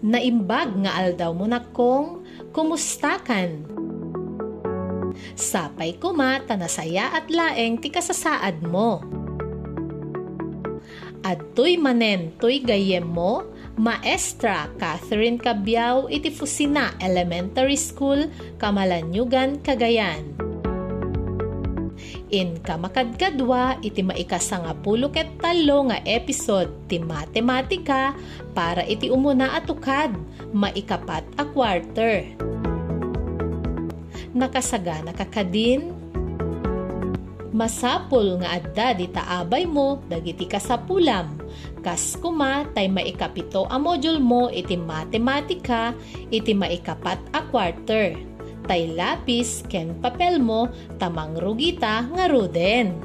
Naimbag nga aldaw mo na kong kumustakan. Sapay kuma tanasaya at laeng ti kasasaad mo. Adtoy manen toy gayem mo, Maestra Catherine Cabiao iti Fusina Elementary School, Kamalanyugan, Cagayan. In kamakadkadwa iti maikasanga pulo ket talo nga episode ti matematika para iti umuna atukad maikapat a quarter. Nakasagana kakadin masapul nga adda di taabay mo dagiti kasapulam kas kuma tay maikapito a module mo iti matematika iti maikapat a quarter tay lapis ken papel mo tamang rugita nga ruden.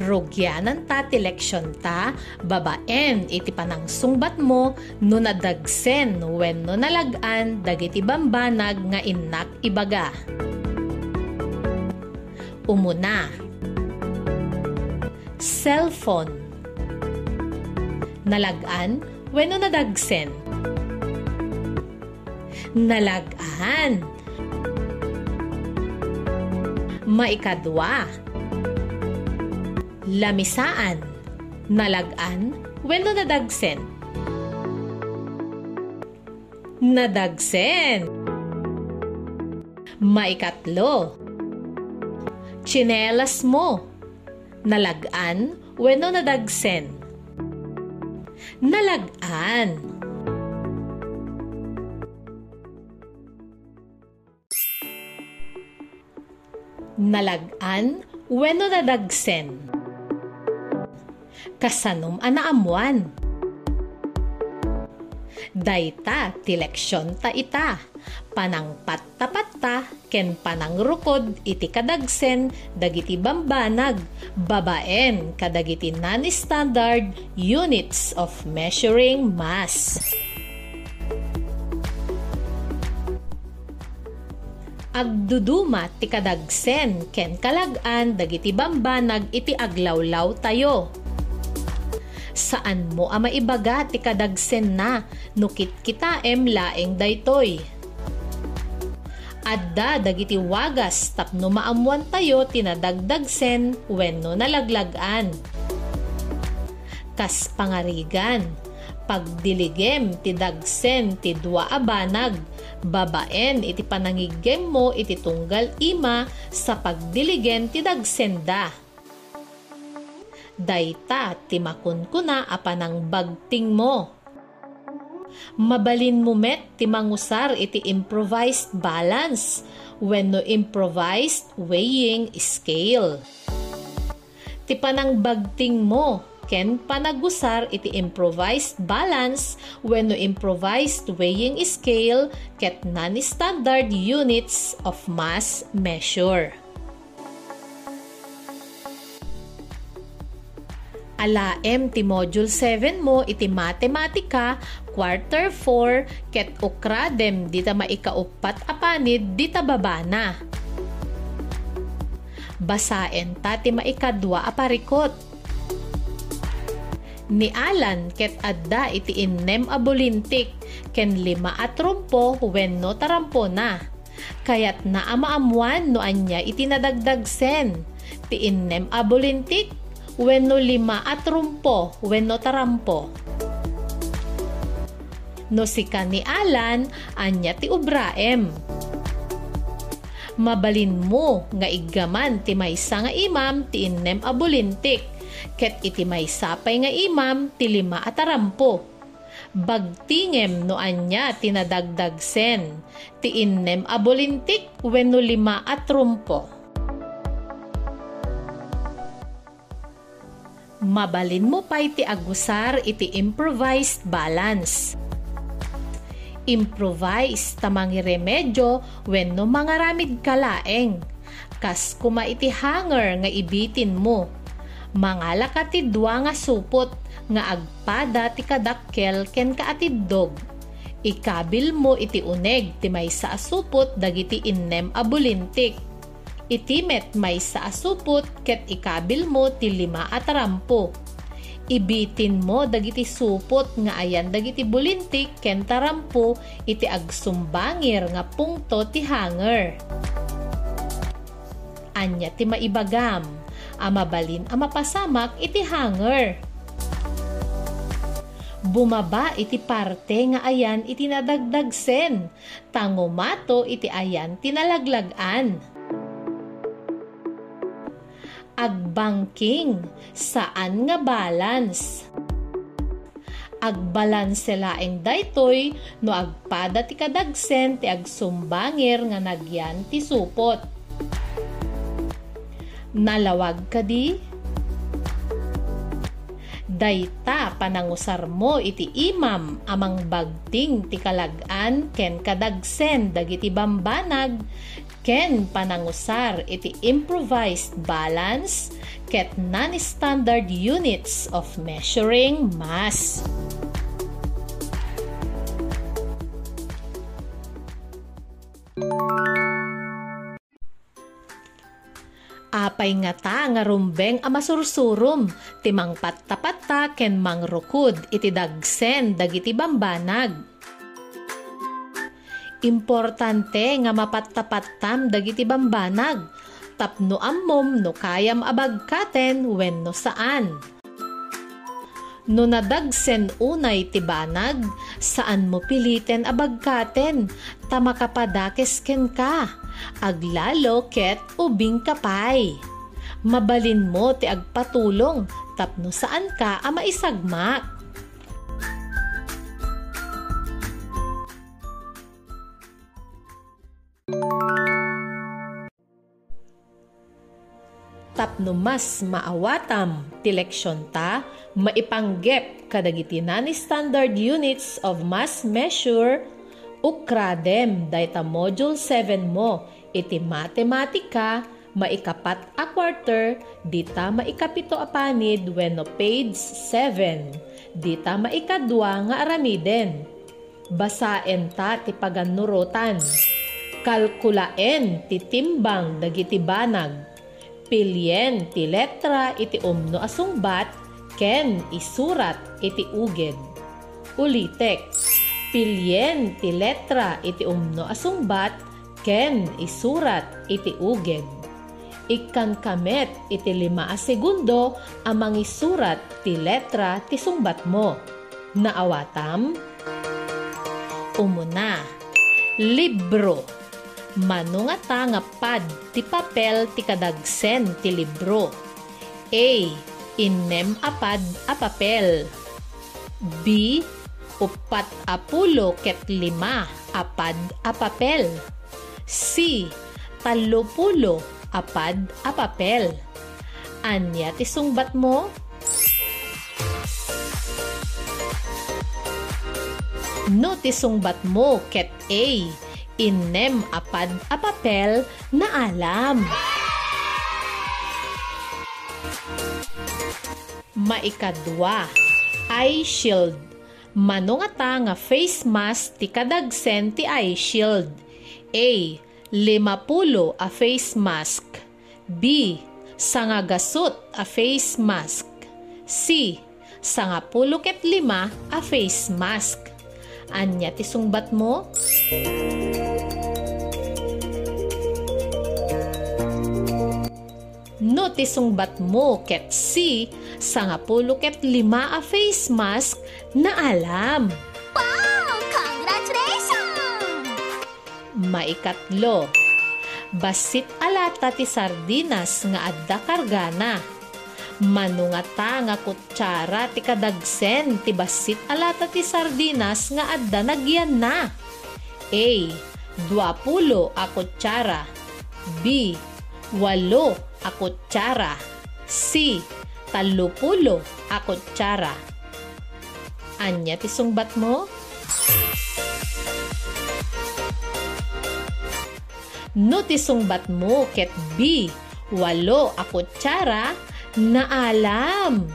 Rugyanan ta ti leksyon ta, babaen iti panang sungbat mo no nadagsen when no nalagan dagiti bambanag nga innak ibaga. Umuna. Cellphone. Nalagan when no nadagsen. Nalagan. Maikadwa lamisaan, nalagan, wenno nadagsen. Nadagsen. Maikatlo. Chinelas mo. Nalagan, wenno nadagsen. Nalagan. Nalagan, wenno nadagsen kasanom anaamuan. Dayta tileksyon ta ita, panangpat tapat ta, ken panangrukod iti kadagsen, dagiti bambanag, babaen kadagiti non-standard units of measuring mass. Agduduma ti kadagsen ken kalagan dagiti bambanag iti aglawlaw tayo saan mo ama ibaga ti kadagsen na nukit kita em laeng daytoy. Adda dagiti wagas tapno maamuan tayo tinadagdagsen wenno nalaglagan. Kas pangarigan, pagdiligem ti dagsen ti dua abanag, babaen iti panangigem mo iti tunggal ima sa pagdiligen ti dagsenda dayta timakon ko na apanang bagting mo. Mabalin mo met ti mangusar iti improvised balance when no improvised weighing scale. Ti panang bagting mo ken panagusar iti improvised balance when no improvised weighing scale ket non-standard units of mass measure. alaem ti module 7 mo iti matematika quarter 4 ket ukradem dita maikaupat apanid dita babana. Basaen ta ti maikadwa aparikot. Ni Alan ket adda iti innem abulintik ken lima at rumpo wenno tarampo na. Kayat na amaamuan no anya iti nadagdagsen. Ti innem abulintik wenno lima at rumpo wenno tarampo. No sika ni Alan, anya ti ubraem. Mabalin mo nga igaman ti maysa nga imam ti innem abulintik, ket iti maysapay nga imam ti lima at tarampo. Bagtingem no anya tinadagdagsen, ti innem abulintik wenno lima at rumpo mabalin mo pa iti agusar iti improvised balance. Improvise tamang remedyo when no mga ramid kalaeng. Kas kuma iti hanger nga ibitin mo. Ti dua nga supot nga agpada ti kadakkel ken kaatiddog. Ikabil mo iti uneg ti may sa asupot dagiti innem abulintik itimet may sa asupot ket ikabil mo ti lima at rampo. ibitin mo dagiti supot nga ayan dagiti bulintik ken tarampo iti agsumbangir nga pungto ti hanger. Anya ti maibagam, amabalin amapasamak iti hanger. Bumaba iti parte nga ayan iti nadagdagsen, tangumato iti ayan tinalaglagan. Agbangking saan nga balance? Agbalanse laeng daytoy no agpada ti kadagsen ti agsumbangir nga nagyan ti supot nalawag kadi dayta panangusar mo iti imam amang bagting ti kalagan ken kadagsen dagiti bambanag ken panangusar iti improvised balance ket non-standard units of measuring mass. Apay nga rumbeng a masursurum, timang patta-patta ken mangrukod iti dagsen dagiti bambanag Importante nga mapattapatam dagiti bambanag. Tapno ammom no kayam abagkaten wenno saan. No nadagsen unay tibanag, saan mo piliten abagkaten, tamakapadakes ken ka, aglalo ket ubing kapay. Mabalin mo ti agpatulong, tapno saan ka ama isagmak tapno mas maawatam ti leksyon ta, maipanggep kadagiti nani standard units of mass measure. Ukradem dayta module 7 mo iti matematika maikapat a quarter dita maikapito a panid wenno page 7 dita maikadwa nga aramiden basaen ta ti paganurotan kalkulaen ti timbang dagiti banag pilyen ti letra iti umno asungbat ken isurat iti uged. Ulitek, pilyen ti letra iti umno asungbat ken isurat iti uged. Ikan kamet iti lima a segundo amang isurat ti letra ti sungbat mo. Naawatam? Umuna, libro manungata nga pad ti papel ti kadagsen ti libro. A. Innem apad a papel. B. Upat apulo ket lima apad a papel. C. Talupulo apad a papel. Anya ti sungbat mo? No ti sungbat mo ket A inem apad a papel na alam. Maikadwa, eye shield. Manungata nga face mask ti kadagsen ti eye shield. A. Limapulo a face mask. B. Sangagasot a face mask. C. Sangapulo ket lima a face mask. Anya ti sungbat mo? no ti sungbat mo ket si sa nga pulo ket lima a face mask na alam. Wow! Maikatlo, basit alata ti sardinas nga adda kargana. Manungata nga kutsara ti kadagsen ti basit alata ti sardinas nga adda nagyan na. A. 20 a kutsara. B. 8 a kutsara. C. Talupulo a kutsara. Anya ti sungbat mo? No ti sungbat mo ket B. Walo a kutsara na alam.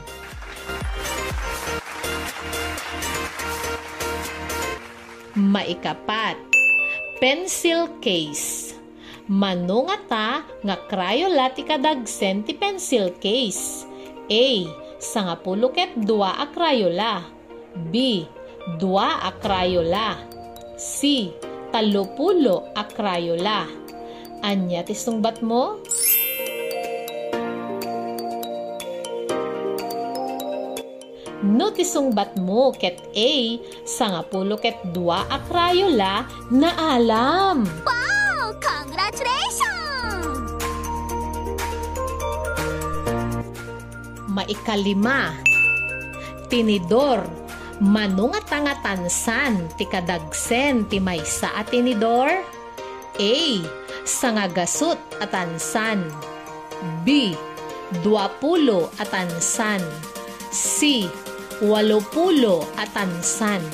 Maikapat. Pencil case manungata nga Crayola ti kadagsen ti pencil case. A. sangapulo ket dua a Crayola. B. Dua a Crayola. C. Talupulo a Crayola. Anya ti sungbat mo? No ti sungbat mo ket A sangapulo ket dua a Crayola na alam. Wow! Congratulations! Maikalima. Tinidor. Manong at nga tansan ti kadagsen ti maysa at tinidor? A. Sangagasot at tansan. B. Duapulo at tansan. C. Walopulo at tansan.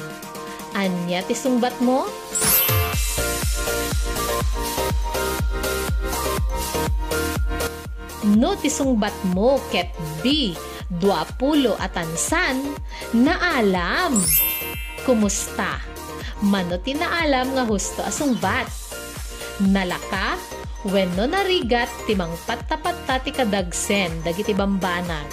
Anya ti sungbat mo? No ti sungbat mo ket B. Duapulo at tansan na alam. Kumusta? Mano ti naalam nga husto asungbat. Nalaka? Wenno narigat timang pattapatta ti kadagsen dagiti bambanag.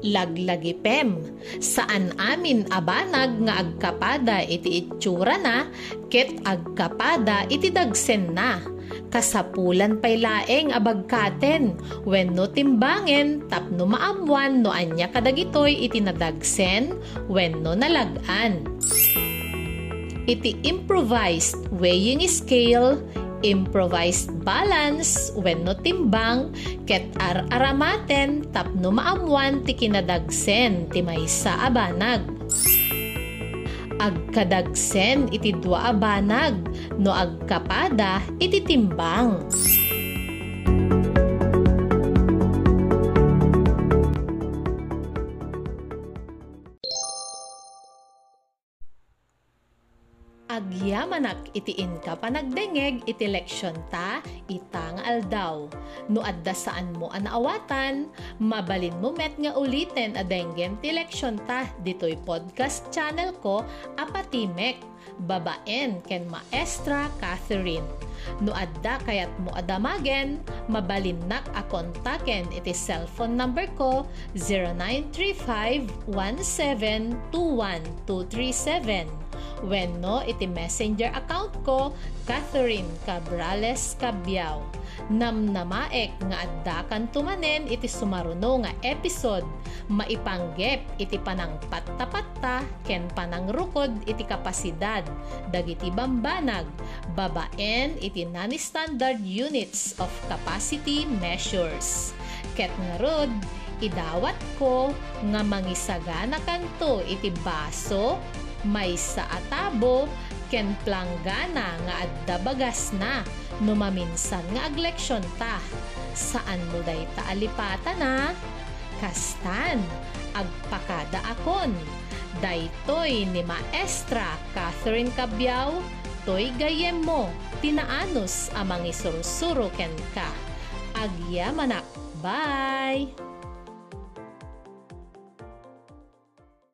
laglagipem saan amin abanag nga agkapada iti itsura na ket agkapada iti dagsen na kasapulan pay laeng abagkaten. Wenno timbangen tapno maamwan no anya kadagitoy iti nadagsen wenno nalagan iti improvised weighing scale improvised balance wenno timbang ket ar-aramaten tapno maamuan ti kinadagsen ti maysa abanag agkadagsen iti dua abanag. No agkapada iti timbang agyamanak iti inka panagdengeg iti leksyon ta itang aldaw. No adda saan mo anaawatan, mabalin mo met nga ulitin adenggem ti leksyon ta ditoy podcast channel ko apatimek babaen ken maestra Catherine. No adda kayat mo adamagen, mabalinnak a kontaken iti cellphone number ko 0935-1721-237 wenno iti messenger account ko Catherine Cabrales Cabiao. Namnamaek nga adda kan tumanen iti sumaruno nga episode maipanggep iti panang patta-patta ken panang rukod iti kapasidad dagiti bambanag babaen iti non-standard units of capacity measures. Ket nga rod, idawat ko nga mangisagana kanto iti baso may sa atabo ken planggana nga adda bagas na. No maminsan nga agleksyon ta. Saan mo day ta alipata na? Kastan agpakada akon. Daytoy ni maestra Catherine Cabiao toy gayem mo tinaanos amang isursuro ken ka. Agyamanak bye